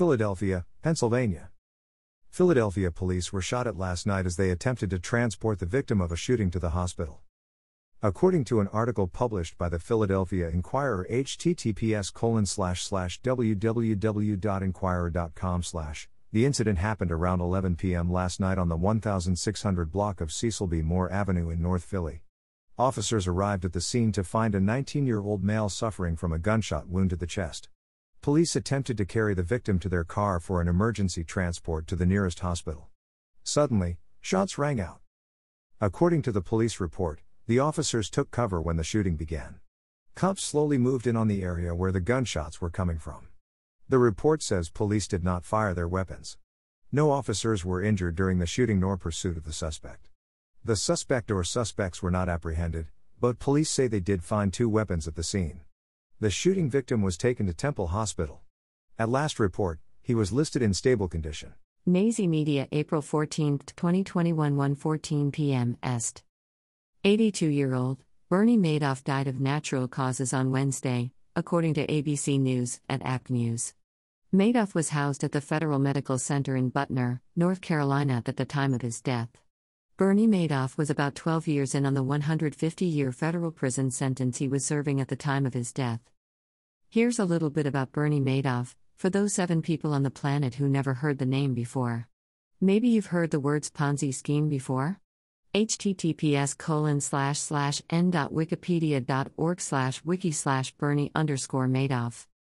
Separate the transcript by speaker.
Speaker 1: Philadelphia, Pennsylvania. Philadelphia police were shot at last night as they attempted to transport the victim of a shooting to the hospital. According to an article published by the Philadelphia Inquirer https www.inquirer.com the incident happened around 11 p.m. last night on the 1600 block of Cecil B. Moore Avenue in North Philly. Officers arrived at the scene to find a 19 year old male suffering from a gunshot wound to the chest. Police attempted to carry the victim to their car for an emergency transport to the nearest hospital. Suddenly, shots rang out. According to the police report, the officers took cover when the shooting began. Cops slowly moved in on the area where the gunshots were coming from. The report says police did not fire their weapons. No officers were injured during the shooting nor pursuit of the suspect. The suspect or suspects were not apprehended, but police say they did find two weapons at the scene. The shooting victim was taken to Temple Hospital. At last report, he was listed in stable condition.
Speaker 2: Nazi Media, April 14, 2021, 1:14 p.m. Est. 82 year old Bernie Madoff died of natural causes on Wednesday, according to ABC News at AP News. Madoff was housed at the Federal Medical Center in Butner, North Carolina at the time of his death. Bernie Madoff was about 12 years in on the 150 year federal prison sentence he was serving at the time of his death. Here's a little bit about Bernie Madoff, for those seven people on the planet who never heard the name before. Maybe you've heard the words Ponzi scheme before? https colon slash slash n.wikipedia.org slash wiki slash bernie underscore madoff